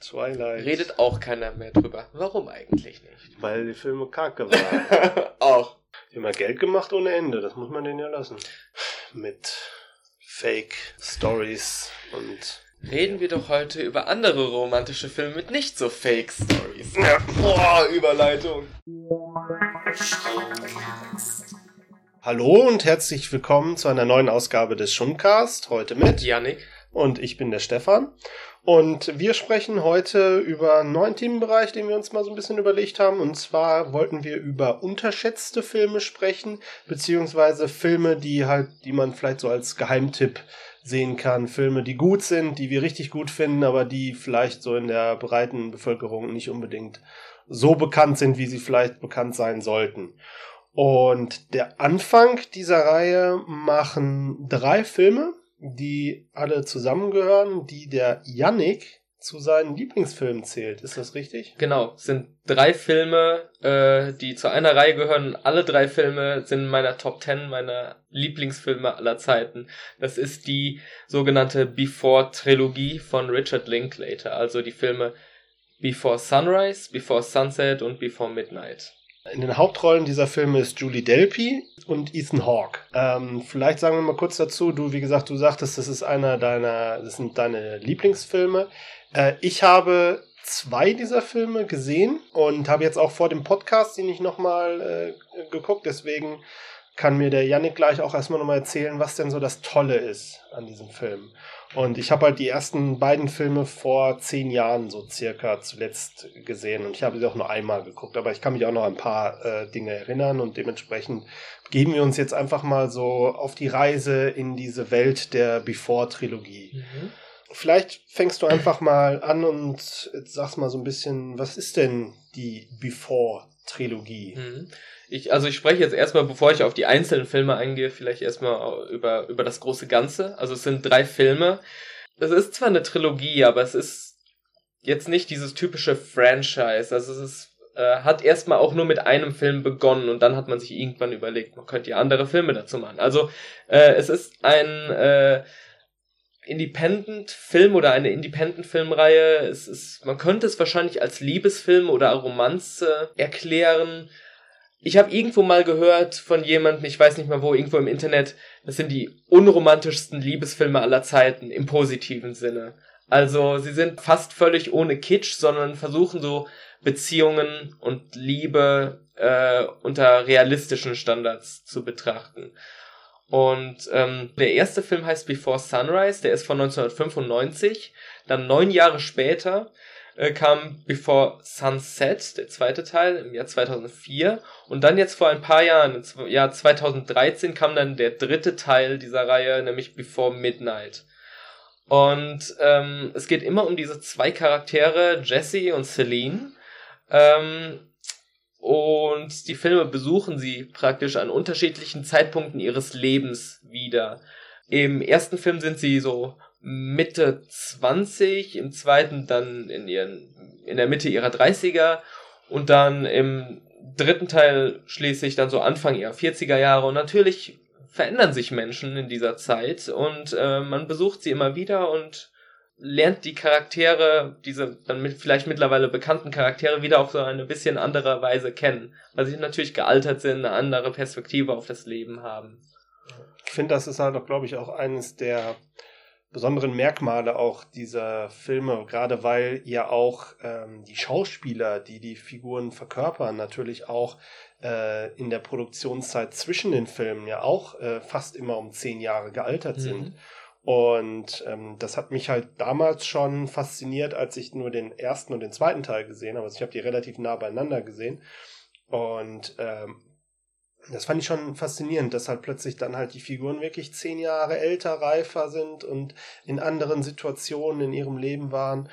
Twilight. Redet auch keiner mehr drüber. Warum eigentlich nicht? Weil die Filme kacke waren. auch. Die haben ja Geld gemacht ohne Ende, das muss man denen ja lassen. Mit Fake Stories und. Reden wir doch heute über andere romantische Filme mit nicht so Fake Stories. Ja. Boah, Überleitung. Hallo und herzlich willkommen zu einer neuen Ausgabe des Schumcast. Heute mit Janik. und ich bin der Stefan. Und wir sprechen heute über einen neuen Themenbereich, den wir uns mal so ein bisschen überlegt haben. Und zwar wollten wir über unterschätzte Filme sprechen, beziehungsweise Filme, die halt, die man vielleicht so als Geheimtipp sehen kann. Filme, die gut sind, die wir richtig gut finden, aber die vielleicht so in der breiten Bevölkerung nicht unbedingt so bekannt sind, wie sie vielleicht bekannt sein sollten. Und der Anfang dieser Reihe machen drei Filme, die alle zusammengehören, die der Yannick zu seinen Lieblingsfilmen zählt. Ist das richtig? Genau, sind drei Filme, äh, die zu einer Reihe gehören. Alle drei Filme sind in meiner Top 10 meiner Lieblingsfilme aller Zeiten. Das ist die sogenannte Before-Trilogie von Richard Linklater, also die Filme Before Sunrise, Before Sunset und Before Midnight. In den Hauptrollen dieser Filme ist Julie Delpy und Ethan Hawke. Ähm, vielleicht sagen wir mal kurz dazu, du, wie gesagt, du sagtest, das ist einer deiner, das sind deine Lieblingsfilme. Äh, ich habe zwei dieser Filme gesehen und habe jetzt auch vor dem Podcast den ich nochmal äh, geguckt, deswegen kann mir der Yannick gleich auch erstmal nochmal erzählen, was denn so das Tolle ist an diesem Film. Und ich habe halt die ersten beiden Filme vor zehn Jahren so circa zuletzt gesehen und ich habe sie auch nur einmal geguckt, aber ich kann mich auch noch an ein paar äh, Dinge erinnern und dementsprechend geben wir uns jetzt einfach mal so auf die Reise in diese Welt der Before-Trilogie. Mhm. Vielleicht fängst du einfach mal an und sagst mal so ein bisschen, was ist denn die Before-Trilogie? Mhm. Ich, also ich spreche jetzt erstmal, bevor ich auf die einzelnen Filme eingehe, vielleicht erstmal über, über das große Ganze. Also es sind drei Filme. Es ist zwar eine Trilogie, aber es ist jetzt nicht dieses typische Franchise. Also es ist, äh, hat erstmal auch nur mit einem Film begonnen und dann hat man sich irgendwann überlegt, man könnte ja andere Filme dazu machen. Also äh, es ist ein äh, Independent-Film oder eine Independent-Filmreihe. Es ist, man könnte es wahrscheinlich als Liebesfilm oder Romanze erklären. Ich habe irgendwo mal gehört von jemandem, ich weiß nicht mal wo, irgendwo im Internet, das sind die unromantischsten Liebesfilme aller Zeiten im positiven Sinne. Also sie sind fast völlig ohne Kitsch, sondern versuchen so Beziehungen und Liebe äh, unter realistischen Standards zu betrachten. Und ähm, der erste Film heißt Before Sunrise, der ist von 1995. Dann neun Jahre später äh, kam Before Sunset, der zweite Teil, im Jahr 2004. Und dann jetzt vor ein paar Jahren, im Jahr 2013, kam dann der dritte Teil dieser Reihe, nämlich Before Midnight. Und ähm, es geht immer um diese zwei Charaktere, Jesse und Celine. Ähm, und die Filme besuchen sie praktisch an unterschiedlichen Zeitpunkten ihres Lebens wieder. Im ersten Film sind sie so Mitte 20, im zweiten dann in ihren, in der Mitte ihrer 30er und dann im dritten Teil schließlich dann so Anfang ihrer 40er Jahre und natürlich verändern sich Menschen in dieser Zeit und äh, man besucht sie immer wieder und lernt die Charaktere, diese dann mit, vielleicht mittlerweile bekannten Charaktere wieder auf so eine bisschen andere Weise kennen, weil sie natürlich gealtert sind, eine andere Perspektive auf das Leben haben. Ich finde, das ist halt auch, glaube ich, auch eines der besonderen Merkmale auch dieser Filme, gerade weil ja auch ähm, die Schauspieler, die die Figuren verkörpern, natürlich auch äh, in der Produktionszeit zwischen den Filmen ja auch äh, fast immer um zehn Jahre gealtert Mhm. sind. Und ähm, das hat mich halt damals schon fasziniert, als ich nur den ersten und den zweiten Teil gesehen habe. Also ich habe die relativ nah beieinander gesehen. Und ähm, das fand ich schon faszinierend, dass halt plötzlich dann halt die Figuren wirklich zehn Jahre älter, reifer sind und in anderen Situationen in ihrem Leben waren.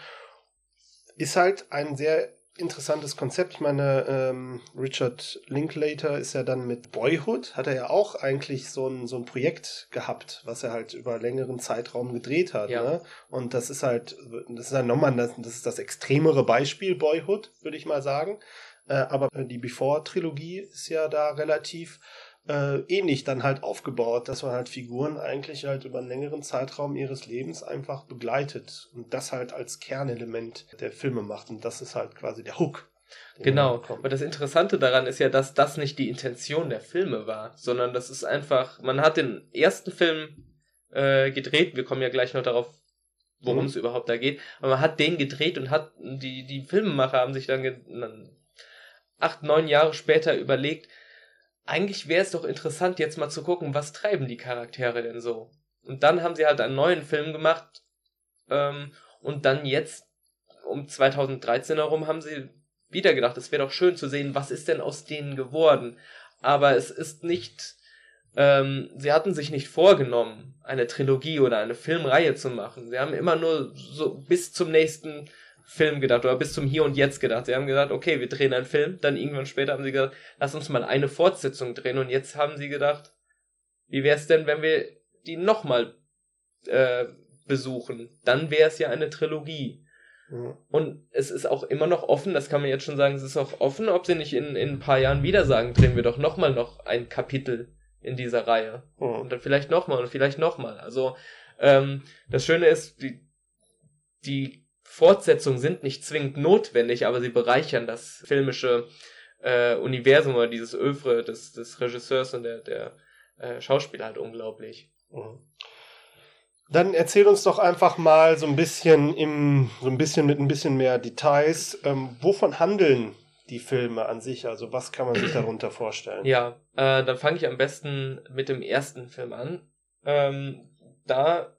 Ist halt ein sehr interessantes Konzept. Ich meine, ähm, Richard Linklater ist ja dann mit Boyhood, hat er ja auch eigentlich so ein, so ein Projekt gehabt, was er halt über längeren Zeitraum gedreht hat. Ja. Ne? Und das ist halt, das ist halt nochmal, das, das ist das extremere Beispiel, Boyhood, würde ich mal sagen. Äh, aber die Before-Trilogie ist ja da relativ äh, ähnlich dann halt aufgebaut, dass man halt Figuren eigentlich halt über einen längeren Zeitraum ihres Lebens einfach begleitet und das halt als Kernelement der Filme macht und das ist halt quasi der Hook. Genau, aber das Interessante daran ist ja, dass das nicht die Intention der Filme war, sondern das ist einfach, man hat den ersten Film äh, gedreht, wir kommen ja gleich noch darauf, worum mhm. es überhaupt da geht, aber man hat den gedreht und hat, die, die Filmemacher haben sich dann acht, neun Jahre später überlegt, eigentlich wäre es doch interessant, jetzt mal zu gucken, was treiben die Charaktere denn so. Und dann haben sie halt einen neuen Film gemacht ähm, und dann jetzt um 2013 herum haben sie wieder gedacht, es wäre doch schön zu sehen, was ist denn aus denen geworden. Aber es ist nicht, ähm, sie hatten sich nicht vorgenommen, eine Trilogie oder eine Filmreihe zu machen. Sie haben immer nur so bis zum nächsten Film gedacht oder bis zum Hier und Jetzt gedacht. Sie haben gesagt, okay, wir drehen einen Film. Dann irgendwann später haben sie gesagt, lass uns mal eine Fortsetzung drehen. Und jetzt haben sie gedacht, wie wäre es denn, wenn wir die nochmal äh, besuchen? Dann wäre es ja eine Trilogie. Mhm. Und es ist auch immer noch offen, das kann man jetzt schon sagen, es ist auch offen, ob sie nicht in, in ein paar Jahren wieder sagen, drehen wir doch nochmal noch ein Kapitel in dieser Reihe. Mhm. Und dann vielleicht nochmal und vielleicht nochmal. Also ähm, das Schöne ist, die, die Fortsetzungen sind nicht zwingend notwendig, aber sie bereichern das filmische äh, Universum oder dieses Övre des, des Regisseurs und der, der äh, Schauspieler halt unglaublich. Mhm. Dann erzähl uns doch einfach mal so ein bisschen im, so ein bisschen mit ein bisschen mehr Details, ähm, wovon handeln die Filme an sich? Also was kann man sich darunter vorstellen? Ja, äh, dann fange ich am besten mit dem ersten Film an. Ähm, da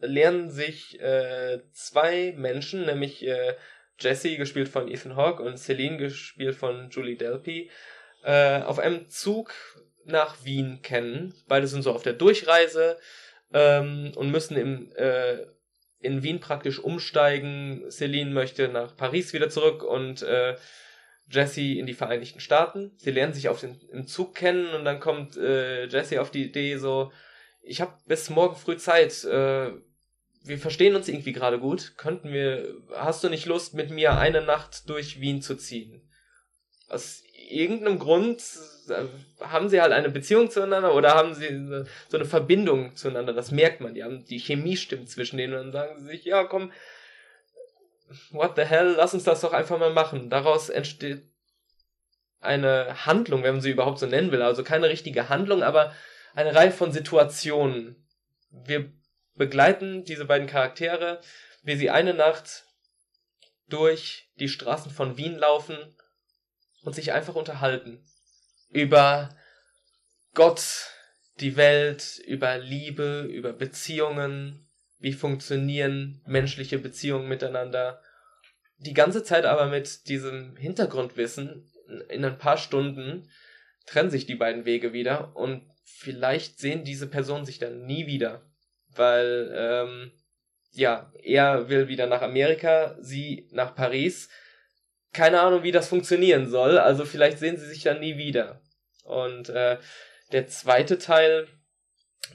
lernen sich äh, zwei Menschen, nämlich äh, Jesse, gespielt von Ethan Hawke, und Celine, gespielt von Julie Delpy, äh, auf einem Zug nach Wien kennen. Beide sind so auf der Durchreise ähm, und müssen im, äh, in Wien praktisch umsteigen. Celine möchte nach Paris wieder zurück und äh, Jesse in die Vereinigten Staaten. Sie lernen sich auf den, im Zug kennen und dann kommt äh, Jesse auf die Idee so, ich habe bis morgen früh Zeit. Äh, wir verstehen uns irgendwie gerade gut. Könnten wir, hast du nicht Lust, mit mir eine Nacht durch Wien zu ziehen? Aus irgendeinem Grund äh, haben sie halt eine Beziehung zueinander oder haben sie so eine Verbindung zueinander. Das merkt man. Die haben die Chemie stimmt zwischen denen und dann sagen sie sich, ja komm, what the hell, lass uns das doch einfach mal machen. Daraus entsteht eine Handlung, wenn man sie überhaupt so nennen will. Also keine richtige Handlung, aber eine Reihe von Situationen. Wir begleiten diese beiden Charaktere, wie sie eine Nacht durch die Straßen von Wien laufen und sich einfach unterhalten. Über Gott, die Welt, über Liebe, über Beziehungen, wie funktionieren menschliche Beziehungen miteinander. Die ganze Zeit aber mit diesem Hintergrundwissen, in ein paar Stunden trennen sich die beiden Wege wieder und vielleicht sehen diese Personen sich dann nie wieder. Weil, ähm, ja, er will wieder nach Amerika, sie nach Paris keine Ahnung, wie das funktionieren soll. Also vielleicht sehen sie sich dann nie wieder. Und äh, der zweite Teil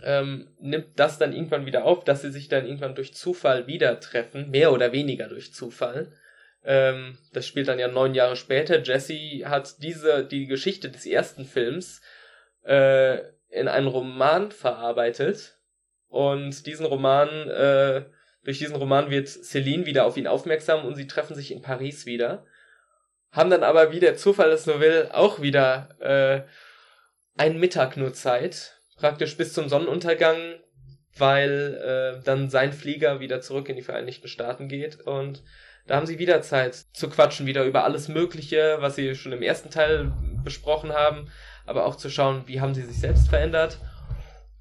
ähm, nimmt das dann irgendwann wieder auf, dass sie sich dann irgendwann durch Zufall wieder treffen, mehr oder weniger durch Zufall. Ähm, das spielt dann ja neun Jahre später. Jesse hat diese die Geschichte des ersten Films äh, in einen Roman verarbeitet. Und diesen Roman äh, durch diesen Roman wird Celine wieder auf ihn aufmerksam und sie treffen sich in Paris wieder. Haben dann aber, wie der Zufall es nur will, auch wieder äh, einen Mittag nur Zeit, praktisch bis zum Sonnenuntergang, weil äh, dann sein Flieger wieder zurück in die Vereinigten Staaten geht. Und da haben sie wieder Zeit zu quatschen, wieder über alles Mögliche, was sie schon im ersten Teil besprochen haben, aber auch zu schauen, wie haben sie sich selbst verändert.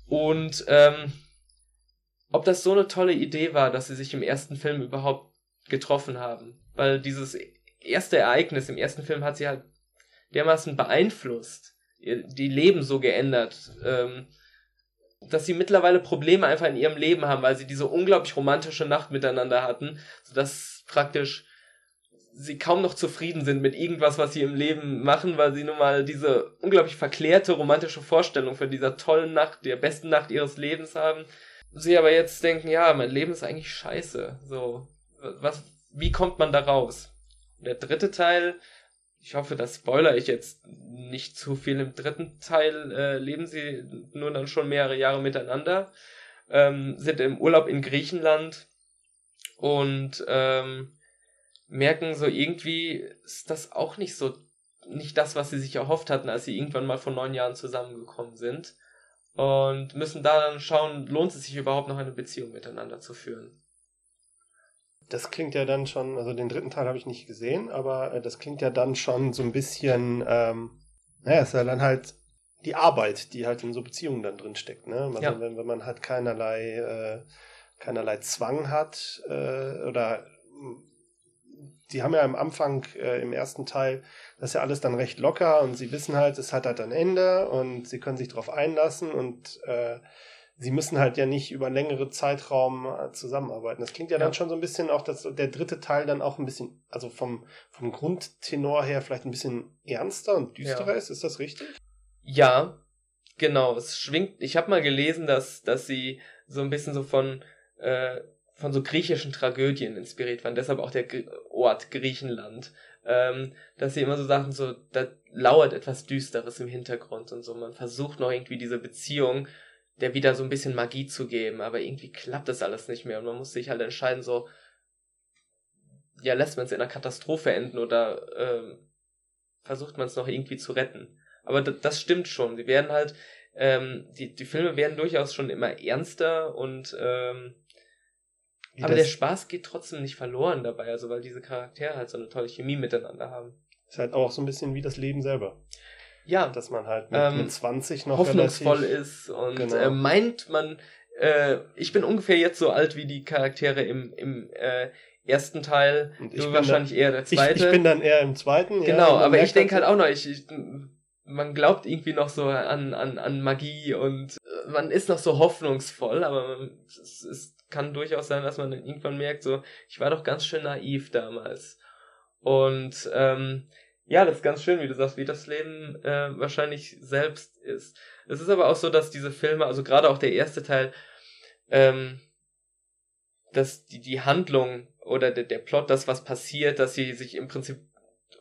Und ähm, ob das so eine tolle Idee war, dass sie sich im ersten Film überhaupt getroffen haben, weil dieses erste Ereignis im ersten Film hat sie halt dermaßen beeinflusst, die Leben so geändert, ähm, dass sie mittlerweile Probleme einfach in ihrem Leben haben, weil sie diese unglaublich romantische Nacht miteinander hatten, sodass praktisch sie kaum noch zufrieden sind mit irgendwas, was sie im Leben machen, weil sie nun mal diese unglaublich verklärte romantische Vorstellung von dieser tollen Nacht, der besten Nacht ihres Lebens haben. Sie aber jetzt denken, ja, mein Leben ist eigentlich scheiße. So, was, wie kommt man da raus? Der dritte Teil ich hoffe, das spoiler ich jetzt nicht zu viel. Im dritten Teil äh, leben sie nur dann schon mehrere Jahre miteinander, ähm, sind im Urlaub in Griechenland und ähm, merken so irgendwie ist das auch nicht so nicht das, was sie sich erhofft hatten, als sie irgendwann mal vor neun Jahren zusammengekommen sind und müssen da dann schauen, lohnt es sich überhaupt noch eine Beziehung miteinander zu führen. Das klingt ja dann schon, also den dritten Teil habe ich nicht gesehen, aber äh, das klingt ja dann schon so ein bisschen, ähm, naja, ist ja dann halt die Arbeit, die halt in so Beziehungen dann drin steckt, ne? Also ja. wenn, wenn man halt keinerlei, äh, keinerlei Zwang hat äh, oder die haben ja am Anfang äh, im ersten Teil das ist ja alles dann recht locker und sie wissen halt, es hat halt ein Ende und sie können sich darauf einlassen und äh, sie müssen halt ja nicht über längere Zeitraum äh, zusammenarbeiten. Das klingt ja, ja, dann schon so ein bisschen auch, dass der dritte Teil dann auch ein bisschen, also vom, vom Grundtenor her vielleicht ein bisschen ernster und düsterer ja. ist. Ist das richtig? Ja, genau. Es schwingt. Ich habe mal gelesen, dass, dass sie so ein bisschen so von, äh, von so griechischen Tragödien inspiriert waren. Deshalb auch der Ort Griechenland. Ähm, dass sie immer so sagten, so, da lauert etwas Düsteres im Hintergrund und so. Man versucht noch irgendwie diese Beziehung der wieder so ein bisschen Magie zu geben, aber irgendwie klappt das alles nicht mehr und man muss sich halt entscheiden, so, ja, lässt man es in einer Katastrophe enden oder ähm, versucht man es noch irgendwie zu retten. Aber das stimmt schon. Sie werden halt, ähm, die, die Filme werden durchaus schon immer ernster und ähm, aber der Spaß geht trotzdem nicht verloren dabei, also weil diese Charaktere halt so eine tolle Chemie miteinander haben. Ist halt auch so ein bisschen wie das Leben selber. Ja. Dass man halt mit, ähm, mit 20 noch hoffnungsvoll ist und genau. äh, meint man, äh, ich bin ungefähr jetzt so alt wie die Charaktere im, im äh, ersten Teil. Und du wahrscheinlich dann, eher der zweite. Ich, ich, bin dann eher im zweiten. Genau, ja, aber ich denke halt auch noch, ich, ich, man glaubt irgendwie noch so an, an, an Magie und man ist noch so hoffnungsvoll, aber man, es, es kann durchaus sein, dass man irgendwann merkt, so, ich war doch ganz schön naiv damals. Und ähm, ja, das ist ganz schön, wie du sagst, wie das Leben äh, wahrscheinlich selbst ist. Es ist aber auch so, dass diese Filme, also gerade auch der erste Teil, ähm, dass die, die Handlung oder der, der Plot, das, was passiert, dass sie sich im Prinzip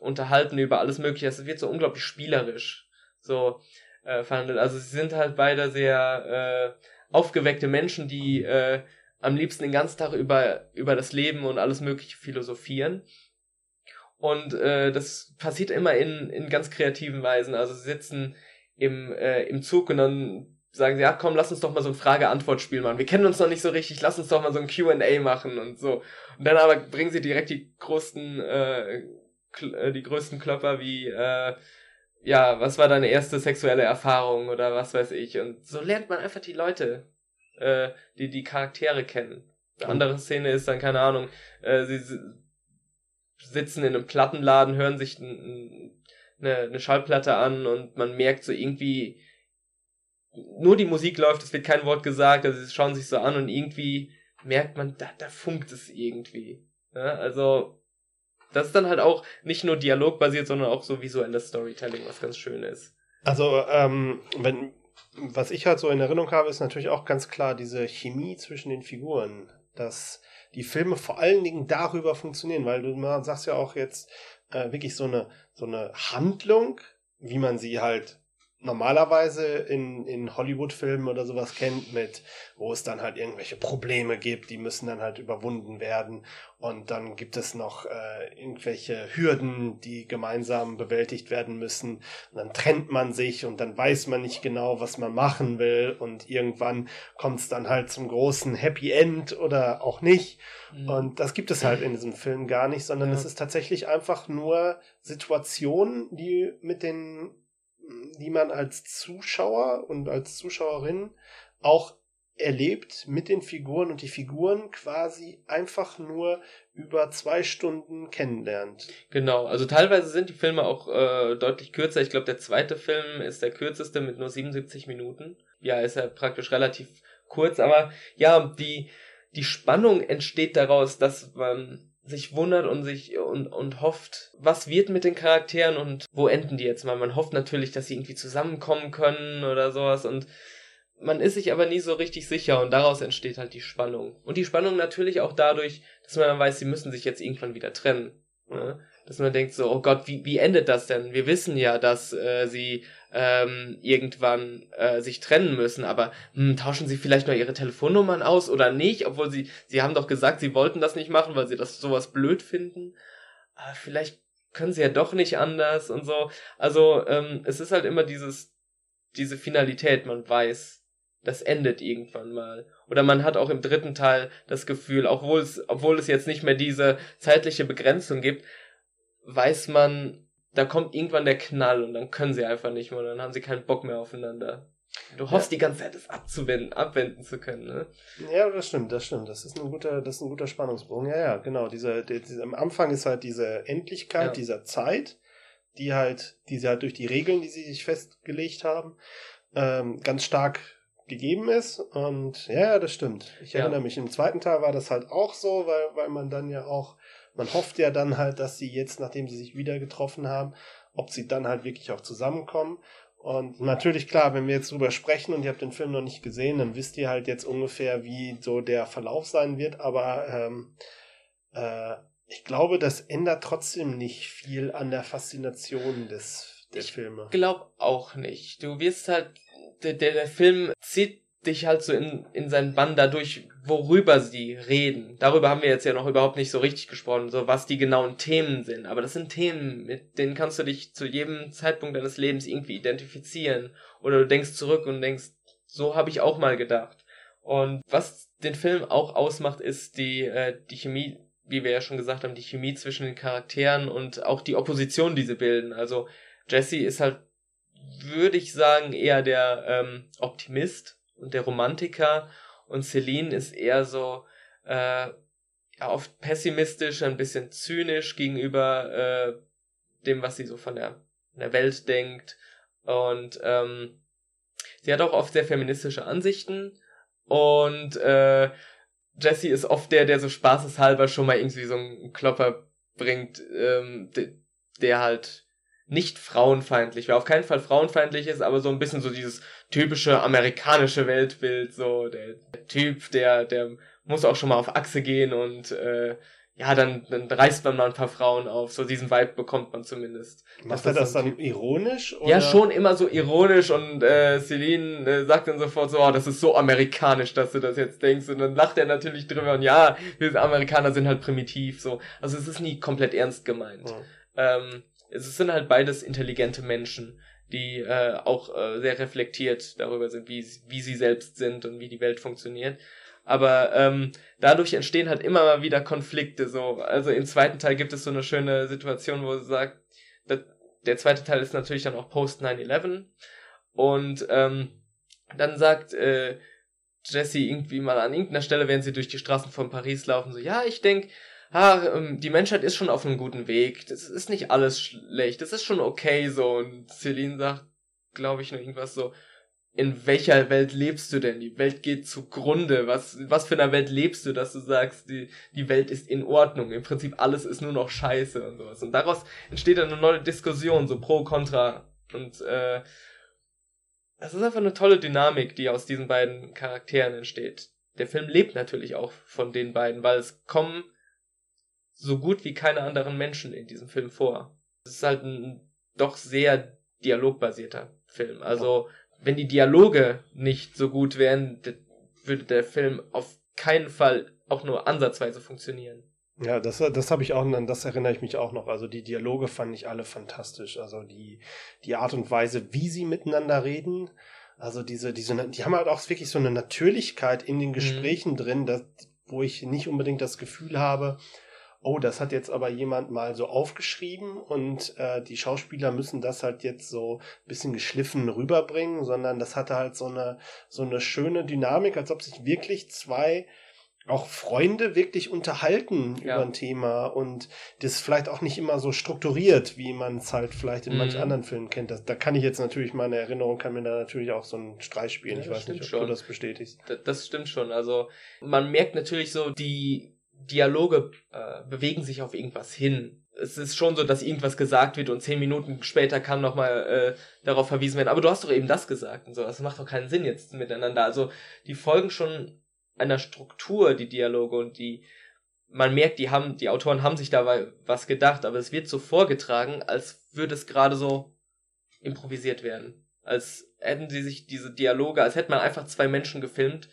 unterhalten über alles Mögliche, das wird so unglaublich spielerisch so äh, verhandelt. Also sie sind halt beide sehr äh, aufgeweckte Menschen, die äh, am liebsten den ganzen Tag über, über das Leben und alles Mögliche philosophieren. Und äh, das passiert immer in, in ganz kreativen Weisen. Also sie sitzen im, äh, im Zug und dann sagen sie, ja komm, lass uns doch mal so ein Frage-Antwort-Spiel machen. Wir kennen uns noch nicht so richtig, lass uns doch mal so ein Q&A machen und so. Und dann aber bringen sie direkt die größten, äh, äh, die größten Klopper wie, äh, ja, was war deine erste sexuelle Erfahrung oder was weiß ich. Und so lernt man einfach die Leute, äh, die die Charaktere kennen. Eine andere Szene ist dann, keine Ahnung, äh, sie sitzen in einem Plattenladen, hören sich eine, eine Schallplatte an und man merkt so irgendwie, nur die Musik läuft, es wird kein Wort gesagt, also sie schauen sich so an und irgendwie merkt man, da, da funkt es irgendwie. Ja, also, das ist dann halt auch nicht nur dialogbasiert, sondern auch so visuelles Storytelling, was ganz schön ist. Also, ähm, wenn, was ich halt so in Erinnerung habe, ist natürlich auch ganz klar diese Chemie zwischen den Figuren. Dass die Filme vor allen Dingen darüber funktionieren, weil du sagst ja auch jetzt äh, wirklich so eine, so eine Handlung, wie man sie halt normalerweise in, in Hollywood-Filmen oder sowas kennt, mit, wo es dann halt irgendwelche Probleme gibt, die müssen dann halt überwunden werden. Und dann gibt es noch äh, irgendwelche Hürden, die gemeinsam bewältigt werden müssen. Und dann trennt man sich und dann weiß man nicht genau, was man machen will. Und irgendwann kommt es dann halt zum großen Happy End oder auch nicht. Mhm. Und das gibt es halt in diesem Film gar nicht, sondern ja. es ist tatsächlich einfach nur Situationen, die mit den die man als Zuschauer und als Zuschauerin auch erlebt mit den Figuren und die Figuren quasi einfach nur über zwei Stunden kennenlernt. Genau, also teilweise sind die Filme auch äh, deutlich kürzer. Ich glaube, der zweite Film ist der kürzeste mit nur 77 Minuten. Ja, ist ja praktisch relativ kurz, aber ja, die, die Spannung entsteht daraus, dass man sich wundert und sich und, und hofft, was wird mit den Charakteren und wo enden die jetzt mal. Man hofft natürlich, dass sie irgendwie zusammenkommen können oder sowas und man ist sich aber nie so richtig sicher und daraus entsteht halt die Spannung. Und die Spannung natürlich auch dadurch, dass man weiß, sie müssen sich jetzt irgendwann wieder trennen. Ne? Dass man denkt so, oh Gott, wie, wie endet das denn? Wir wissen ja, dass äh, sie ähm, irgendwann äh, sich trennen müssen, aber hm, tauschen sie vielleicht noch ihre Telefonnummern aus oder nicht, obwohl sie, sie haben doch gesagt, sie wollten das nicht machen, weil sie das sowas blöd finden. Aber vielleicht können sie ja doch nicht anders und so. Also ähm, es ist halt immer dieses, diese Finalität, man weiß, das endet irgendwann mal. Oder man hat auch im dritten Teil das Gefühl, obwohl es, obwohl es jetzt nicht mehr diese zeitliche Begrenzung gibt, weiß man, da kommt irgendwann der Knall und dann können sie einfach nicht mehr, dann haben sie keinen Bock mehr aufeinander. Du hoffst ja. die ganze Zeit, das abzuwenden, abwenden zu können, ne? Ja, das stimmt, das stimmt. Das ist ein guter, das ist ein guter Spannungsbogen. Ja, ja, genau. Diese, die, diese, am Anfang ist halt diese Endlichkeit ja. dieser Zeit, die halt, die sie halt durch die Regeln, die sie sich festgelegt haben, ähm, ganz stark gegeben ist. Und ja, das stimmt. Ich erinnere ja. mich, im zweiten Teil war das halt auch so, weil, weil man dann ja auch man hofft ja dann halt, dass sie jetzt, nachdem sie sich wieder getroffen haben, ob sie dann halt wirklich auch zusammenkommen. Und natürlich, klar, wenn wir jetzt drüber sprechen und ihr habt den Film noch nicht gesehen, dann wisst ihr halt jetzt ungefähr, wie so der Verlauf sein wird. Aber ähm, äh, ich glaube, das ändert trotzdem nicht viel an der Faszination des, der ich Filme. Ich glaube auch nicht. Du wirst halt, der, der Film zieht dich halt so in, in seinen Bann dadurch, worüber sie reden. Darüber haben wir jetzt ja noch überhaupt nicht so richtig gesprochen, so was die genauen Themen sind. Aber das sind Themen, mit denen kannst du dich zu jedem Zeitpunkt deines Lebens irgendwie identifizieren. Oder du denkst zurück und denkst, so habe ich auch mal gedacht. Und was den Film auch ausmacht, ist die, äh, die Chemie, wie wir ja schon gesagt haben, die Chemie zwischen den Charakteren und auch die Opposition, die sie bilden. Also Jesse ist halt, würde ich sagen, eher der ähm, Optimist und der Romantiker. Und Celine ist eher so äh, oft pessimistisch, ein bisschen zynisch gegenüber äh, dem, was sie so von der, der Welt denkt. Und ähm, sie hat auch oft sehr feministische Ansichten. Und äh, Jesse ist oft der, der so spaßeshalber schon mal irgendwie so einen Klopper bringt, ähm, der halt nicht frauenfeindlich, wer auf keinen Fall frauenfeindlich ist, aber so ein bisschen so dieses typische amerikanische Weltbild, so der, der Typ, der, der muss auch schon mal auf Achse gehen und äh, ja, dann, dann reißt man mal ein paar Frauen auf. So diesen Vibe bekommt man zumindest. Macht er das, das dann ironisch? Oder? Ja, schon immer so ironisch und äh, Celine äh, sagt dann sofort so, oh, das ist so amerikanisch, dass du das jetzt denkst. Und dann lacht er natürlich drüber und ja, wir Amerikaner sind halt primitiv. so. Also es ist nie komplett ernst gemeint. Mhm. Ähm, es sind halt beides intelligente Menschen, die äh, auch äh, sehr reflektiert darüber sind, wie, wie sie selbst sind und wie die Welt funktioniert. Aber ähm, dadurch entstehen halt immer mal wieder Konflikte. So, also im zweiten Teil gibt es so eine schöne Situation, wo sie sagt, dass, der zweite Teil ist natürlich dann auch Post 9/11 und ähm, dann sagt äh, Jesse irgendwie mal an irgendeiner Stelle, während sie durch die Straßen von Paris laufen, so ja, ich denke, ah, die Menschheit ist schon auf einem guten Weg. Das ist nicht alles schlecht. Das ist schon okay so. Und Celine sagt, glaube ich, nur irgendwas so, in welcher Welt lebst du denn? Die Welt geht zugrunde. Was, was für einer Welt lebst du, dass du sagst, die, die Welt ist in Ordnung. Im Prinzip alles ist nur noch Scheiße und sowas. Und daraus entsteht dann eine neue Diskussion, so pro, contra. Und, äh, das ist einfach eine tolle Dynamik, die aus diesen beiden Charakteren entsteht. Der Film lebt natürlich auch von den beiden, weil es kommen so gut wie keine anderen Menschen in diesem Film vor. Es ist halt ein doch sehr dialogbasierter Film. Also, wenn die Dialoge nicht so gut wären, würde der Film auf keinen Fall auch nur ansatzweise funktionieren. Ja, das, das habe ich auch, an das erinnere ich mich auch noch. Also die Dialoge fand ich alle fantastisch. Also die, die Art und Weise, wie sie miteinander reden. Also diese, diese, die haben halt auch wirklich so eine Natürlichkeit in den mhm. Gesprächen mhm. drin, dass, wo ich nicht unbedingt das Gefühl habe, oh, das hat jetzt aber jemand mal so aufgeschrieben und äh, die Schauspieler müssen das halt jetzt so ein bisschen geschliffen rüberbringen, sondern das hatte halt so eine, so eine schöne Dynamik, als ob sich wirklich zwei auch Freunde wirklich unterhalten ja. über ein Thema und das vielleicht auch nicht immer so strukturiert, wie man es halt vielleicht in mhm. manchen anderen Filmen kennt. Das, da kann ich jetzt natürlich, meine Erinnerung kann mir da natürlich auch so einen Streich spielen. Ja, ich weiß nicht, ob schon. du das bestätigst. Das, das stimmt schon. Also man merkt natürlich so die Dialoge äh, bewegen sich auf irgendwas hin. Es ist schon so, dass irgendwas gesagt wird und zehn Minuten später kann nochmal äh, darauf verwiesen werden. Aber du hast doch eben das gesagt und so. Das macht doch keinen Sinn jetzt miteinander. Also die folgen schon einer Struktur, die Dialoge und die man merkt, die haben, die Autoren haben sich dabei was gedacht, aber es wird so vorgetragen, als würde es gerade so improvisiert werden. Als hätten sie sich diese Dialoge, als hätte man einfach zwei Menschen gefilmt,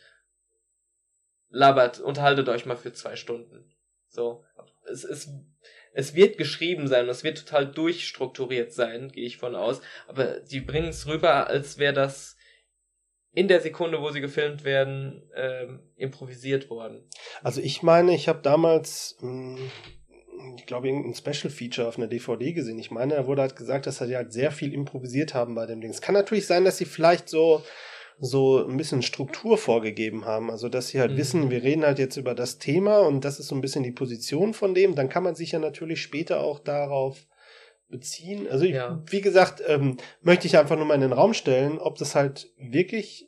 labert, unterhaltet euch mal für zwei Stunden. So. Es, es, es wird geschrieben sein, es wird total durchstrukturiert sein, gehe ich von aus, aber die bringen es rüber, als wäre das in der Sekunde, wo sie gefilmt werden, ähm, improvisiert worden. Also ich meine, ich habe damals, mh, hm, ich glaube, irgendein Special Feature auf einer DVD gesehen. Ich meine, da wurde halt gesagt, dass sie halt sehr viel improvisiert haben bei dem Ding. Es kann natürlich sein, dass sie vielleicht so so ein bisschen Struktur vorgegeben haben. Also, dass sie halt mhm. wissen, wir reden halt jetzt über das Thema und das ist so ein bisschen die Position von dem. Dann kann man sich ja natürlich später auch darauf beziehen. Also, ich, ja. wie gesagt, ähm, möchte ich einfach nur mal in den Raum stellen, ob das halt wirklich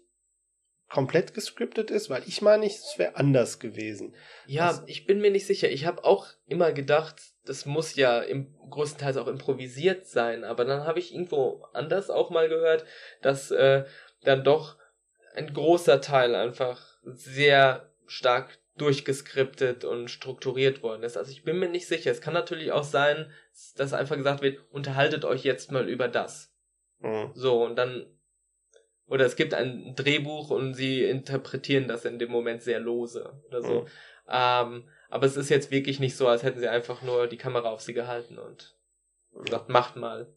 komplett gescriptet ist, weil ich meine, es wäre anders gewesen. Ja, das, ich bin mir nicht sicher. Ich habe auch immer gedacht, das muss ja im größtenteils auch improvisiert sein, aber dann habe ich irgendwo anders auch mal gehört, dass äh, dann doch ein großer Teil einfach sehr stark durchgeskriptet und strukturiert worden ist. Also ich bin mir nicht sicher. Es kann natürlich auch sein, dass einfach gesagt wird, unterhaltet euch jetzt mal über das. Mhm. So, und dann, oder es gibt ein Drehbuch und sie interpretieren das in dem Moment sehr lose oder so. Mhm. Ähm, aber es ist jetzt wirklich nicht so, als hätten sie einfach nur die Kamera auf sie gehalten und gesagt, macht mal.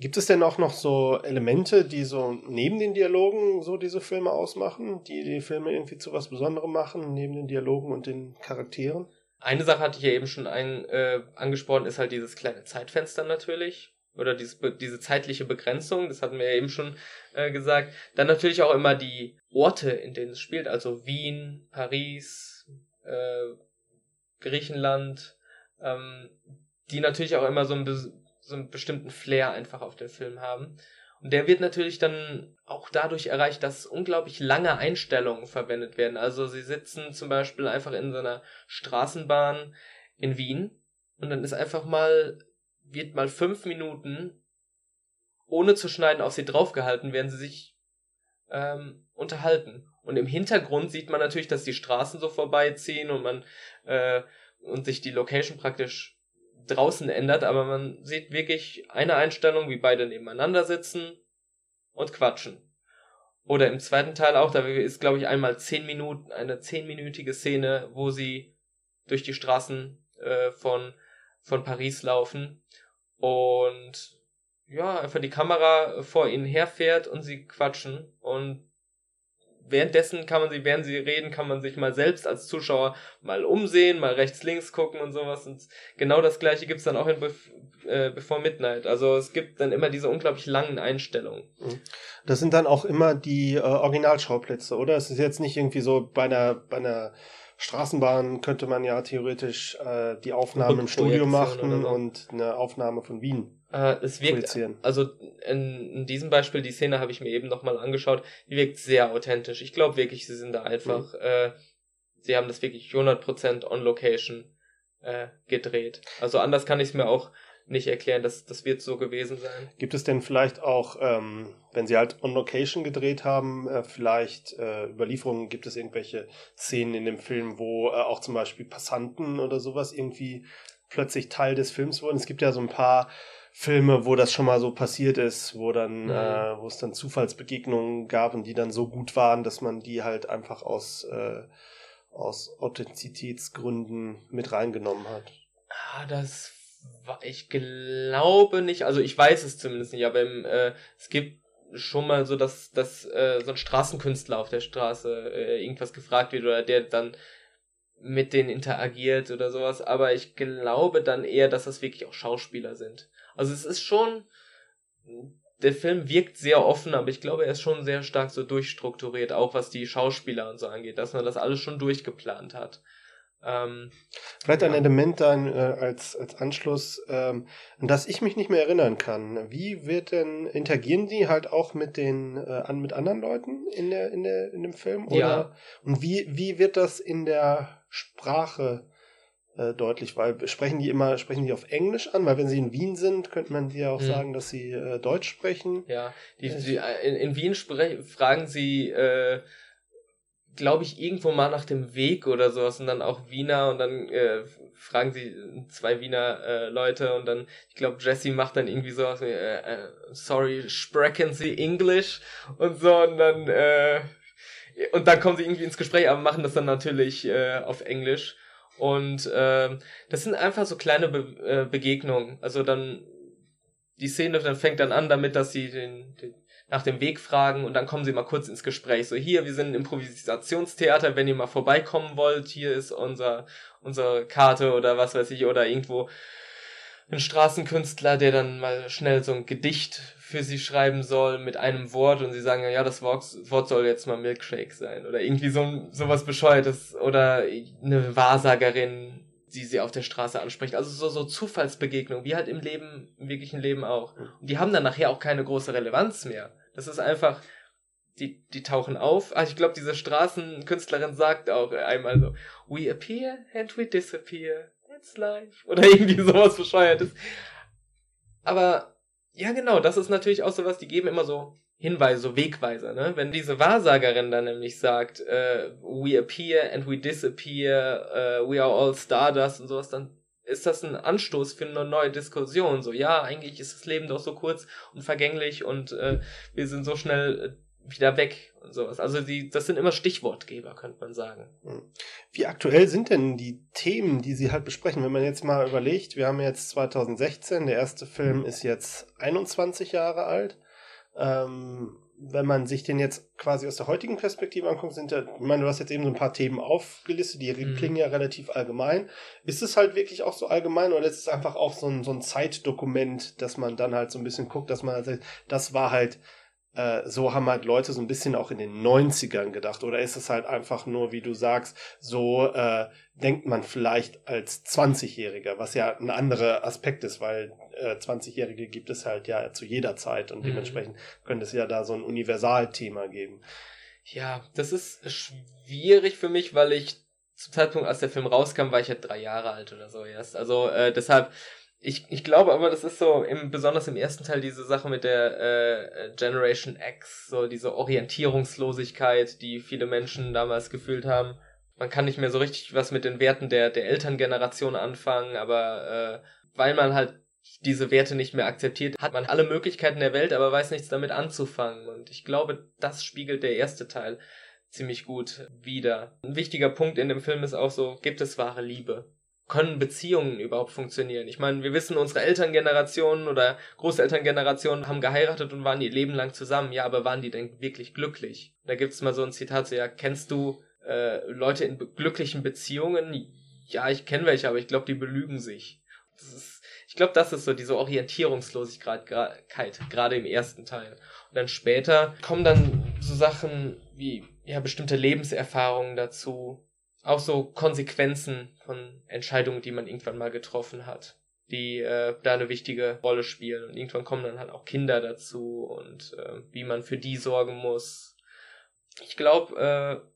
Gibt es denn auch noch so Elemente, die so neben den Dialogen so diese Filme ausmachen, die die Filme irgendwie zu was Besonderem machen, neben den Dialogen und den Charakteren? Eine Sache hatte ich ja eben schon ein, äh, angesprochen, ist halt dieses kleine Zeitfenster natürlich. Oder dieses, diese zeitliche Begrenzung, das hatten wir ja eben schon äh, gesagt. Dann natürlich auch immer die Orte, in denen es spielt, also Wien, Paris, äh, Griechenland, ähm, die natürlich auch immer so ein so einen bestimmten Flair einfach auf den Film haben. Und der wird natürlich dann auch dadurch erreicht, dass unglaublich lange Einstellungen verwendet werden. Also sie sitzen zum Beispiel einfach in so einer Straßenbahn in Wien und dann ist einfach mal, wird mal fünf Minuten ohne zu schneiden auf sie draufgehalten, während sie sich ähm, unterhalten. Und im Hintergrund sieht man natürlich, dass die Straßen so vorbeiziehen und man äh, und sich die Location praktisch draußen ändert, aber man sieht wirklich eine Einstellung, wie beide nebeneinander sitzen und quatschen. Oder im zweiten Teil auch, da ist, glaube ich, einmal zehn Minuten, eine zehnminütige Szene, wo sie durch die Straßen äh, von, von Paris laufen und ja, einfach die Kamera vor ihnen herfährt und sie quatschen und währenddessen kann man sie, während sie reden, kann man sich mal selbst als Zuschauer mal umsehen, mal rechts, links gucken und sowas. Und genau das gleiche gibt's dann auch in Bef äh, Before Midnight. Also es gibt dann immer diese unglaublich langen Einstellungen. Mhm. Das sind dann auch immer die äh, Originalschauplätze, oder? Es ist jetzt nicht irgendwie so bei einer, bei einer Straßenbahn könnte man ja theoretisch äh, die Aufnahme im Studio machen so. und eine Aufnahme von Wien äh, es wirkt, also in, in diesem Beispiel, die Szene habe ich mir eben nochmal angeschaut, die wirkt sehr authentisch. Ich glaube wirklich, sie sind da einfach, mhm. äh, sie haben das wirklich 100% on Location äh, gedreht. Also anders kann ich es mir auch nicht erklären, dass das wird so gewesen sein. Gibt es denn vielleicht auch, ähm, wenn sie halt on Location gedreht haben, äh, vielleicht äh, Überlieferungen, gibt es irgendwelche Szenen in dem Film, wo äh, auch zum Beispiel Passanten oder sowas irgendwie plötzlich Teil des Films wurden? Es gibt ja so ein paar Filme, wo das schon mal so passiert ist, wo dann, mhm. äh, wo es dann Zufallsbegegnungen gab und die dann so gut waren, dass man die halt einfach aus, äh, aus Authentizitätsgründen mit reingenommen hat. Ah, das war, ich glaube nicht, also ich weiß es zumindest nicht, aber im, äh, es gibt schon mal so, dass, dass äh, so ein Straßenkünstler auf der Straße äh, irgendwas gefragt wird oder der dann mit denen interagiert oder sowas, aber ich glaube dann eher, dass das wirklich auch Schauspieler sind. Also es ist schon, der Film wirkt sehr offen, aber ich glaube, er ist schon sehr stark so durchstrukturiert, auch was die Schauspieler und so angeht, dass man das alles schon durchgeplant hat. Ähm, Vielleicht ein Element dann äh, als, als Anschluss, ähm, an das ich mich nicht mehr erinnern kann. Wie wird denn, interagieren die halt auch mit den, äh, an, mit anderen Leuten in der, in der, in dem Film? Oder? Ja. Und wie, wie wird das in der Sprache äh, deutlich, weil sprechen die immer, sprechen die auf Englisch an, weil wenn sie in Wien sind, könnte man ja auch hm. sagen, dass sie äh, Deutsch sprechen. Ja, die, die, in, in Wien fragen sie, äh, glaube ich, irgendwo mal nach dem Weg oder sowas und dann auch Wiener und dann äh, fragen sie zwei Wiener äh, Leute und dann, ich glaube, Jesse macht dann irgendwie sowas wie, äh, äh, sorry, sprechen Sie English und so und dann, äh, und dann kommen sie irgendwie ins Gespräch, aber machen das dann natürlich äh, auf Englisch. Und äh, das sind einfach so kleine Be äh, Begegnungen. Also dann die Szene dann fängt dann an damit, dass sie den, den nach dem Weg fragen und dann kommen sie mal kurz ins Gespräch. So, hier, wir sind ein Improvisationstheater, wenn ihr mal vorbeikommen wollt, hier ist unser, unsere Karte oder was weiß ich, oder irgendwo ein Straßenkünstler, der dann mal schnell so ein Gedicht für sie schreiben soll mit einem Wort und sie sagen, ja, das Wort soll jetzt mal Milkshake sein oder irgendwie so sowas bescheuertes oder eine Wahrsagerin, die sie auf der Straße anspricht. Also so, so Zufallsbegegnungen, wie halt im Leben, im wirklichen Leben auch. Und die haben dann nachher auch keine große Relevanz mehr. Das ist einfach, die, die tauchen auf. Ach, ich glaube, diese Straßenkünstlerin sagt auch einmal so, we appear and we disappear. It's life. Oder irgendwie sowas bescheuertes. Aber, ja genau, das ist natürlich auch sowas, die geben immer so Hinweise, so Wegweiser, ne? Wenn diese Wahrsagerin dann nämlich sagt, uh, we appear and we disappear, uh, we are all stardust und sowas, dann ist das ein Anstoß für eine neue Diskussion. So, ja, eigentlich ist das Leben doch so kurz und vergänglich und äh, wir sind so schnell äh, wieder weg und sowas. Also die, das sind immer Stichwortgeber, könnte man sagen. Hm. Wie aktuell sind denn die Themen, die Sie halt besprechen? Wenn man jetzt mal überlegt, wir haben jetzt 2016, der erste Film ist jetzt 21 Jahre alt. Ähm, wenn man sich den jetzt quasi aus der heutigen Perspektive anguckt, sind ja, ich meine, du hast jetzt eben so ein paar Themen aufgelistet, die mhm. klingen ja relativ allgemein. Ist es halt wirklich auch so allgemein oder ist es einfach auch so ein, so ein Zeitdokument, dass man dann halt so ein bisschen guckt, dass man halt sagt, das war halt äh, so haben halt Leute so ein bisschen auch in den 90ern gedacht. Oder ist es halt einfach nur, wie du sagst, so äh, denkt man vielleicht als 20-Jähriger, was ja ein anderer Aspekt ist, weil äh, 20-Jährige gibt es halt ja zu jeder Zeit und mhm. dementsprechend könnte es ja da so ein Universalthema geben. Ja, das ist schwierig für mich, weil ich zum Zeitpunkt, als der Film rauskam, war ich ja drei Jahre alt oder so erst. Also äh, deshalb ich, ich glaube aber, das ist so, im, besonders im ersten Teil, diese Sache mit der äh, Generation X, so diese Orientierungslosigkeit, die viele Menschen damals gefühlt haben. Man kann nicht mehr so richtig was mit den Werten der, der Elterngeneration anfangen, aber äh, weil man halt diese Werte nicht mehr akzeptiert, hat man alle Möglichkeiten der Welt, aber weiß nichts damit anzufangen. Und ich glaube, das spiegelt der erste Teil ziemlich gut wider. Ein wichtiger Punkt in dem Film ist auch so, gibt es wahre Liebe? Können Beziehungen überhaupt funktionieren? Ich meine, wir wissen, unsere Elterngenerationen oder Großelterngenerationen haben geheiratet und waren ihr Leben lang zusammen. Ja, aber waren die denn wirklich glücklich? Da gibt's mal so ein Zitat, so, ja, kennst du äh, Leute in be glücklichen Beziehungen? Ja, ich kenne welche, aber ich glaube, die belügen sich. Ist, ich glaube, das ist so diese Orientierungslosigkeit, gerade im ersten Teil. Und dann später kommen dann so Sachen wie ja bestimmte Lebenserfahrungen dazu, auch so Konsequenzen von Entscheidungen, die man irgendwann mal getroffen hat, die äh, da eine wichtige Rolle spielen. Und irgendwann kommen dann halt auch Kinder dazu und äh, wie man für die sorgen muss. Ich glaube, äh,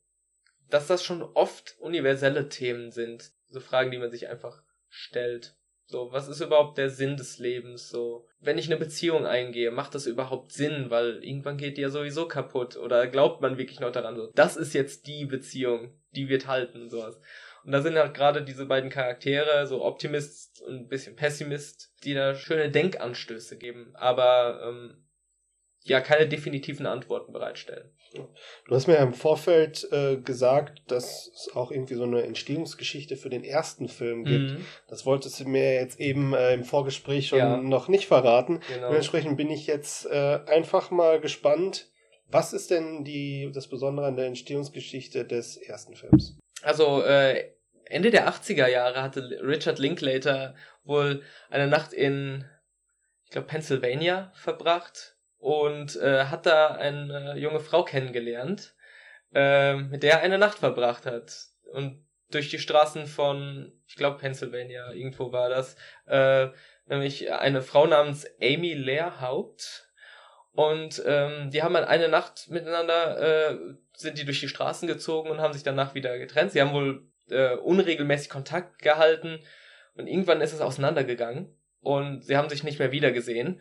dass das schon oft universelle Themen sind. So Fragen, die man sich einfach stellt. So, was ist überhaupt der Sinn des Lebens? So, wenn ich eine Beziehung eingehe, macht das überhaupt Sinn? Weil irgendwann geht die ja sowieso kaputt. Oder glaubt man wirklich noch daran? So, das ist jetzt die Beziehung, die wird halten, sowas. Und da sind halt gerade diese beiden Charaktere, so Optimist und ein bisschen Pessimist, die da schöne Denkanstöße geben. Aber ähm, ja keine definitiven Antworten bereitstellen. Du hast mir im Vorfeld äh, gesagt, dass es auch irgendwie so eine Entstehungsgeschichte für den ersten Film gibt. Mhm. Das wolltest du mir jetzt eben äh, im Vorgespräch schon ja. noch nicht verraten. Genau. Dementsprechend bin ich jetzt äh, einfach mal gespannt. Was ist denn die, das Besondere an der Entstehungsgeschichte des ersten Films? Also äh, Ende der 80er Jahre hatte Richard Linklater wohl eine Nacht in, ich glaube, Pennsylvania verbracht und äh, hat da eine junge Frau kennengelernt, äh, mit der er eine Nacht verbracht hat. Und durch die Straßen von, ich glaube, Pennsylvania, irgendwo war das, äh, nämlich eine Frau namens Amy Lehrhaupt. Und ähm, die haben dann eine Nacht miteinander, äh, sind die durch die Straßen gezogen und haben sich danach wieder getrennt. Sie haben wohl äh, unregelmäßig Kontakt gehalten und irgendwann ist es auseinandergegangen und sie haben sich nicht mehr wiedergesehen.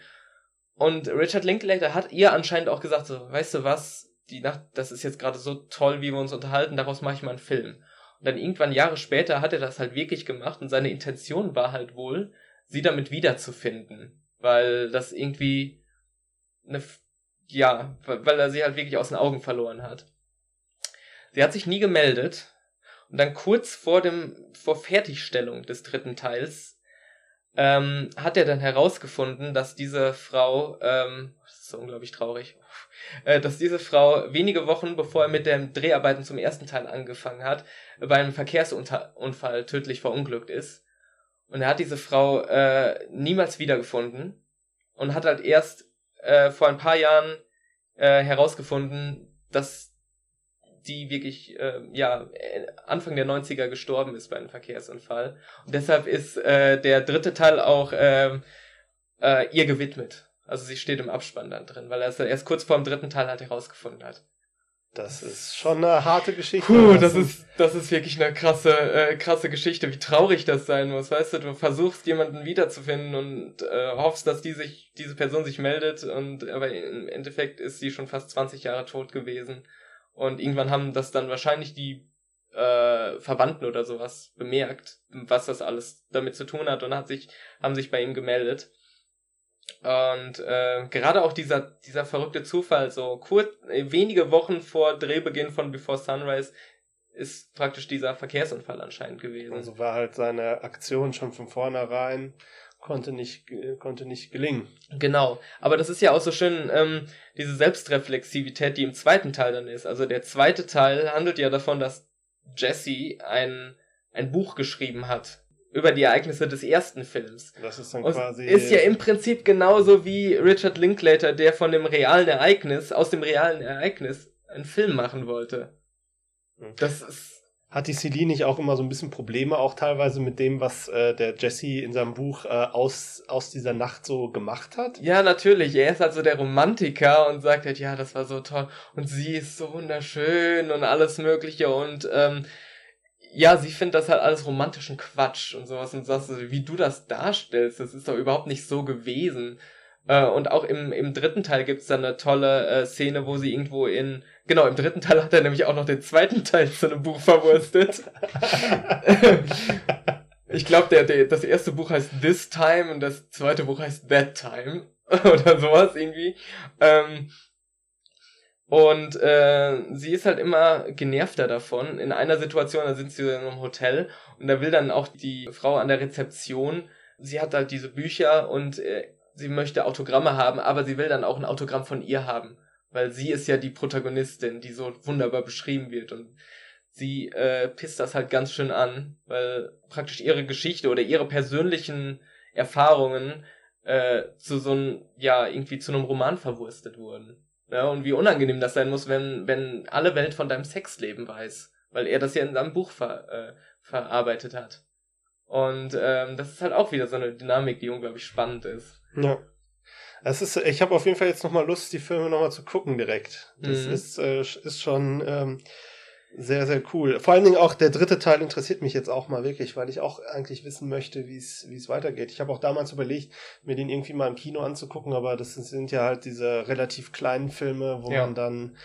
Und Richard Linklater hat ihr anscheinend auch gesagt, so, weißt du was, die Nacht, das ist jetzt gerade so toll, wie wir uns unterhalten, daraus mache ich mal einen Film. Und dann irgendwann Jahre später hat er das halt wirklich gemacht und seine Intention war halt wohl, sie damit wiederzufinden. Weil das irgendwie eine, ja, weil er sie halt wirklich aus den Augen verloren hat. Sie hat sich nie gemeldet. Und dann kurz vor dem, vor Fertigstellung des dritten Teils, ähm, hat er dann herausgefunden, dass diese Frau, ähm, das ist so unglaublich traurig, äh, dass diese Frau wenige Wochen bevor er mit den Dreharbeiten zum ersten Teil angefangen hat, bei einem Verkehrsunfall tödlich verunglückt ist. Und er hat diese Frau äh, niemals wiedergefunden und hat halt erst äh, vor ein paar Jahren äh, herausgefunden, dass die wirklich äh, ja Anfang der 90er gestorben ist bei einem Verkehrsunfall. Und deshalb ist äh, der dritte Teil auch äh, äh, ihr gewidmet. Also sie steht im Abspann dann drin, weil er es erst kurz vor dem dritten Teil halt herausgefunden hat. Das ist schon eine harte Geschichte. Puh, das ist, das ist wirklich eine krasse, äh, krasse Geschichte, wie traurig das sein muss. Weißt du, du versuchst jemanden wiederzufinden und äh, hoffst, dass die sich, diese Person sich meldet und aber im Endeffekt ist sie schon fast 20 Jahre tot gewesen. Und irgendwann haben das dann wahrscheinlich die äh, Verwandten oder sowas bemerkt, was das alles damit zu tun hat und hat sich, haben sich bei ihm gemeldet. Und äh, gerade auch dieser, dieser verrückte Zufall, so kurz, äh, wenige Wochen vor Drehbeginn von Before Sunrise, ist praktisch dieser Verkehrsunfall anscheinend gewesen. Also war halt seine Aktion schon von vornherein, konnte nicht, konnte nicht gelingen. Genau. Aber das ist ja auch so schön, ähm, diese Selbstreflexivität, die im zweiten Teil dann ist. Also der zweite Teil handelt ja davon, dass Jesse ein, ein Buch geschrieben hat über die Ereignisse des ersten Films. Das ist dann quasi. Ist ja im Prinzip genauso wie Richard Linklater, der von dem realen Ereignis, aus dem realen Ereignis, einen Film machen wollte. Hm. Das ist. Hat die Celine nicht auch immer so ein bisschen Probleme, auch teilweise mit dem, was äh, der Jesse in seinem Buch äh, aus, aus dieser Nacht so gemacht hat? Ja, natürlich. Er ist halt so der Romantiker und sagt halt, ja, das war so toll und sie ist so wunderschön und alles Mögliche und ähm, ja, sie findet das halt alles romantischen Quatsch und sowas und sagst, wie du das darstellst, das ist doch überhaupt nicht so gewesen. Äh, und auch im, im dritten Teil gibt's dann eine tolle äh, Szene, wo sie irgendwo in, genau, im dritten Teil hat er nämlich auch noch den zweiten Teil zu einem Buch verwurstet. ich glaube, der, der, das erste Buch heißt This Time und das zweite Buch heißt That Time oder sowas irgendwie. Ähm, und äh, sie ist halt immer genervter davon. In einer Situation, da sind sie in einem Hotel und da will dann auch die Frau an der Rezeption, sie hat halt diese Bücher und äh, sie möchte Autogramme haben, aber sie will dann auch ein Autogramm von ihr haben. Weil sie ist ja die Protagonistin, die so wunderbar beschrieben wird. Und sie äh, pisst das halt ganz schön an, weil praktisch ihre Geschichte oder ihre persönlichen Erfahrungen äh, zu so einem, ja, irgendwie zu einem Roman verwurstet wurden. Ja, und wie unangenehm das sein muss, wenn, wenn alle Welt von deinem Sexleben weiß. Weil er das ja in seinem Buch ver, äh, verarbeitet hat. Und ähm, das ist halt auch wieder so eine Dynamik, die unglaublich spannend ist. Ja. Es ist, ich habe auf jeden Fall jetzt nochmal Lust, die Filme nochmal zu gucken direkt. Das mhm. ist, äh, ist schon ähm, sehr, sehr cool. Vor allen Dingen auch der dritte Teil interessiert mich jetzt auch mal wirklich, weil ich auch eigentlich wissen möchte, wie es wie es weitergeht. Ich habe auch damals überlegt, mir den irgendwie mal im Kino anzugucken, aber das sind ja halt diese relativ kleinen Filme, wo ja. man dann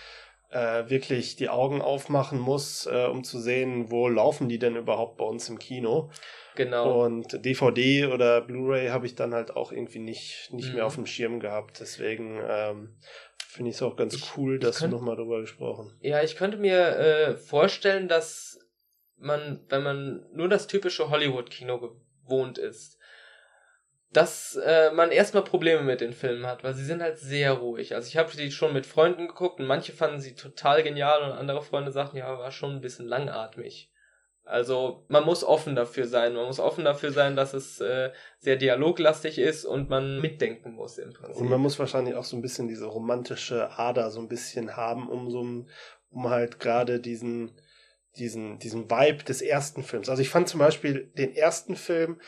äh, wirklich die Augen aufmachen muss, äh, um zu sehen, wo laufen die denn überhaupt bei uns im Kino. Genau. Und DVD oder Blu-ray habe ich dann halt auch irgendwie nicht, nicht mhm. mehr auf dem Schirm gehabt. Deswegen ähm, Finde ich es auch ganz ich, cool, dass könnt, du nochmal darüber gesprochen. Ja, ich könnte mir äh, vorstellen, dass man, wenn man nur das typische Hollywood-Kino gewohnt ist, dass äh, man erstmal Probleme mit den Filmen hat, weil sie sind halt sehr ruhig. Also ich habe die schon mit Freunden geguckt und manche fanden sie total genial und andere Freunde sagten, ja, war schon ein bisschen langatmig. Also man muss offen dafür sein. Man muss offen dafür sein, dass es äh, sehr dialoglastig ist und man mitdenken muss im Prinzip. Und man muss wahrscheinlich auch so ein bisschen diese romantische Ader so ein bisschen haben, um so um halt gerade diesen diesen diesen Vibe des ersten Films. Also ich fand zum Beispiel den ersten Film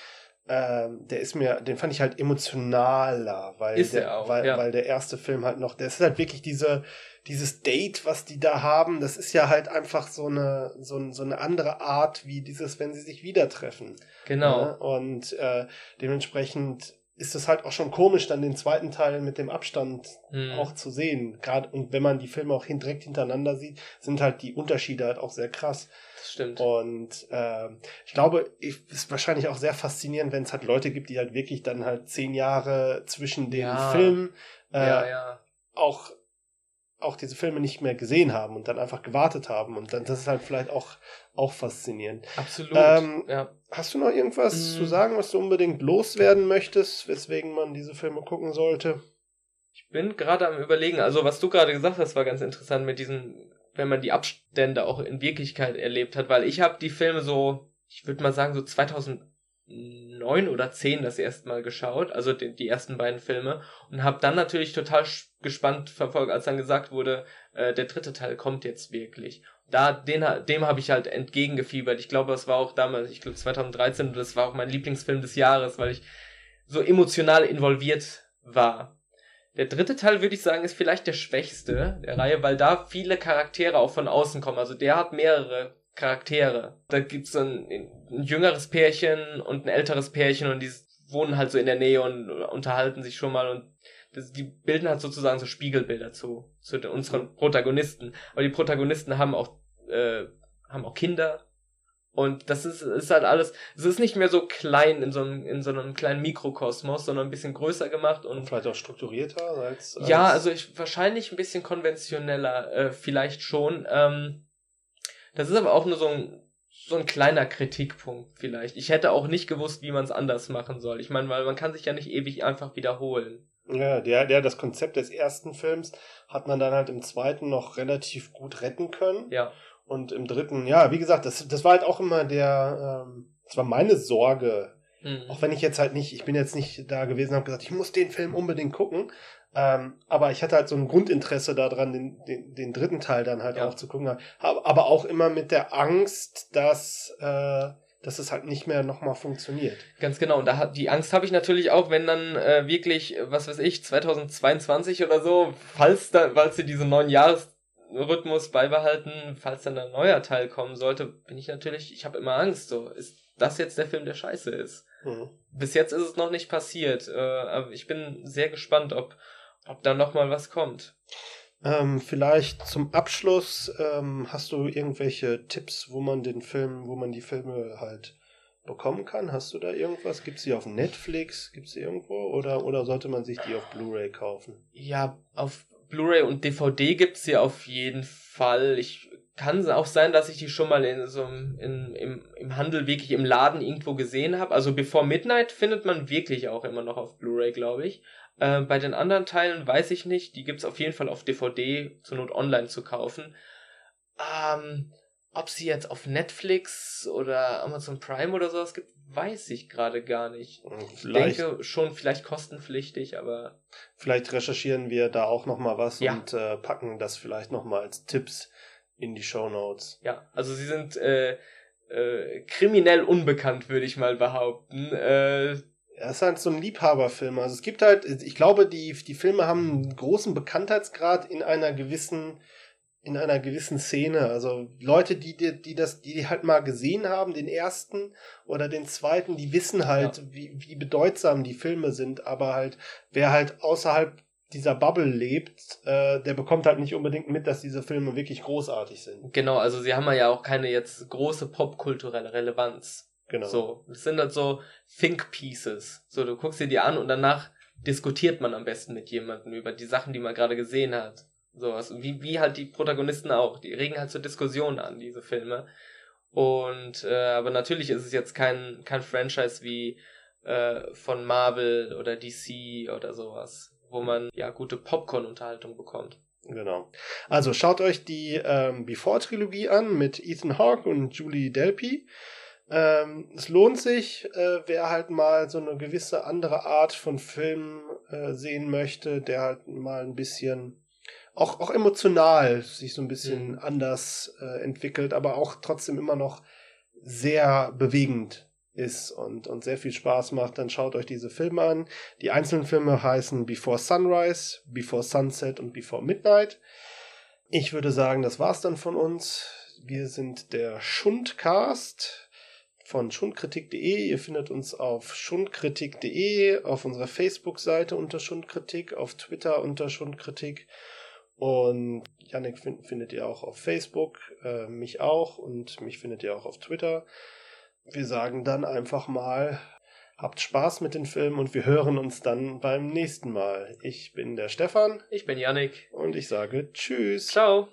ähm, der ist mir, den fand ich halt emotionaler, weil ist der, auch, weil, ja. weil der erste Film halt noch, der ist halt wirklich diese, dieses Date, was die da haben, das ist ja halt einfach so eine, so, so eine andere Art, wie dieses, wenn sie sich wieder treffen. Genau. Ja? Und äh, dementsprechend ist es halt auch schon komisch, dann den zweiten Teil mit dem Abstand mhm. auch zu sehen. Gerade und wenn man die Filme auch hin, direkt hintereinander sieht, sind halt die Unterschiede halt auch sehr krass. Das stimmt. Und äh, ich glaube, es ist wahrscheinlich auch sehr faszinierend, wenn es halt Leute gibt, die halt wirklich dann halt zehn Jahre zwischen den ja. Filmen äh, ja, ja. auch auch diese Filme nicht mehr gesehen haben und dann einfach gewartet haben. Und dann, das ist halt vielleicht auch, auch faszinierend. Absolut. Ähm, ja. Hast du noch irgendwas mm. zu sagen, was du unbedingt loswerden möchtest, weswegen man diese Filme gucken sollte? Ich bin gerade am überlegen, also was du gerade gesagt hast, war ganz interessant mit diesen, wenn man die Abstände auch in Wirklichkeit erlebt hat, weil ich habe die Filme so, ich würde mal sagen, so 2000 neun oder zehn das erste Mal geschaut, also die, die ersten beiden Filme, und habe dann natürlich total gespannt verfolgt, als dann gesagt wurde, äh, der dritte Teil kommt jetzt wirklich. Da den, dem habe ich halt entgegengefiebert. Ich glaube, das war auch damals, ich glaube 2013, und das war auch mein Lieblingsfilm des Jahres, weil ich so emotional involviert war. Der dritte Teil, würde ich sagen, ist vielleicht der schwächste der Reihe, weil da viele Charaktere auch von außen kommen. Also der hat mehrere Charaktere. Da gibt's ein, ein jüngeres Pärchen und ein älteres Pärchen und die wohnen halt so in der Nähe und unterhalten sich schon mal und das, die bilden halt sozusagen so Spiegelbilder zu, zu unseren Protagonisten. Aber die Protagonisten haben auch, äh, haben auch Kinder. Und das ist, ist halt alles, es ist nicht mehr so klein in so einem, in so einem kleinen Mikrokosmos, sondern ein bisschen größer gemacht und. Vielleicht auch strukturierter als. als ja, also ich, wahrscheinlich ein bisschen konventioneller, äh, vielleicht schon. Ähm, das ist aber auch nur so ein, so ein kleiner Kritikpunkt vielleicht. Ich hätte auch nicht gewusst, wie man es anders machen soll. Ich meine, weil man kann sich ja nicht ewig einfach wiederholen. Ja, der, der, das Konzept des ersten Films hat man dann halt im zweiten noch relativ gut retten können. Ja. Und im dritten, ja, wie gesagt, das, das war halt auch immer der, ähm, das war meine Sorge. Mhm. Auch wenn ich jetzt halt nicht, ich bin jetzt nicht da gewesen und habe gesagt, ich muss den Film unbedingt gucken. Ähm, aber ich hatte halt so ein Grundinteresse daran, den, den, den dritten Teil dann halt ja. auch zu gucken. Aber auch immer mit der Angst, dass, äh, dass es halt nicht mehr nochmal funktioniert. Ganz genau. Und da hat, die Angst habe ich natürlich auch, wenn dann äh, wirklich, was weiß ich, 2022 oder so, falls da, falls sie diesen neuen Jahresrhythmus beibehalten, falls dann ein neuer Teil kommen sollte, bin ich natürlich, ich habe immer Angst. So, ist das jetzt der Film, der scheiße ist? Mhm. Bis jetzt ist es noch nicht passiert. Äh, aber ich bin sehr gespannt, ob ob da noch mal was kommt. Ähm, vielleicht zum Abschluss ähm, hast du irgendwelche Tipps, wo man den Film, wo man die Filme halt bekommen kann? Hast du da irgendwas? Gibt es die auf Netflix? Gibt es die irgendwo? Oder, oder sollte man sich die auf Blu-ray kaufen? Ja, auf Blu-ray und DVD gibt es sie auf jeden Fall. Ich kann auch sein, dass ich die schon mal in so in, im, im Handel wirklich im Laden irgendwo gesehen habe. Also Before Midnight findet man wirklich auch immer noch auf Blu-ray, glaube ich. Äh, bei den anderen Teilen weiß ich nicht. Die gibt's auf jeden Fall auf DVD, zur Not online zu kaufen. Ähm, ob sie jetzt auf Netflix oder Amazon Prime oder sowas gibt, weiß ich gerade gar nicht. Vielleicht, ich denke schon vielleicht kostenpflichtig, aber. Vielleicht recherchieren wir da auch nochmal was ja. und äh, packen das vielleicht nochmal als Tipps in die Show Notes. Ja, also sie sind äh, äh, kriminell unbekannt, würde ich mal behaupten. Äh, er ist halt so ein Liebhaberfilm. Also es gibt halt, ich glaube, die, die Filme haben einen großen Bekanntheitsgrad in einer gewissen, in einer gewissen Szene. Also Leute, die, die, die das, die halt mal gesehen haben, den ersten oder den zweiten, die wissen halt, ja. wie, wie bedeutsam die Filme sind. Aber halt, wer halt außerhalb dieser Bubble lebt, äh, der bekommt halt nicht unbedingt mit, dass diese Filme wirklich großartig sind. Genau, also sie haben ja auch keine jetzt große popkulturelle Relevanz. Genau. So, das sind halt so Think Pieces. So, du guckst dir die an und danach diskutiert man am besten mit jemandem über die Sachen, die man gerade gesehen hat. So, also wie, wie halt die Protagonisten auch. Die regen halt zur Diskussion an, diese Filme. Und, äh, aber natürlich ist es jetzt kein, kein Franchise wie äh, von Marvel oder DC oder sowas, wo man ja gute Popcorn-Unterhaltung bekommt. Genau. Also schaut euch die ähm, Before-Trilogie an mit Ethan Hawke und Julie Delpy. Ähm, es lohnt sich, äh, wer halt mal so eine gewisse andere Art von Film äh, sehen möchte, der halt mal ein bisschen auch, auch emotional sich so ein bisschen mhm. anders äh, entwickelt, aber auch trotzdem immer noch sehr bewegend ist und, und sehr viel Spaß macht, dann schaut euch diese Filme an. Die einzelnen Filme heißen Before Sunrise, Before Sunset und Before Midnight. Ich würde sagen, das war's dann von uns. Wir sind der Schundcast. von schundkritik.de. Ihr findet uns auf schundkritik.de, auf unserer Facebook-Seite unter Schundkritik, auf Twitter unter Schundkritik. Und Yannick find, findet ihr auch auf Facebook, äh, mich auch und mich findet ihr auch auf Twitter. Wir sagen dann einfach mal, habt Spaß mit den Filmen und wir hören uns dann beim nächsten Mal. Ich bin der Stefan. Ich bin Yannick. Und ich sage Tschüss. Ciao.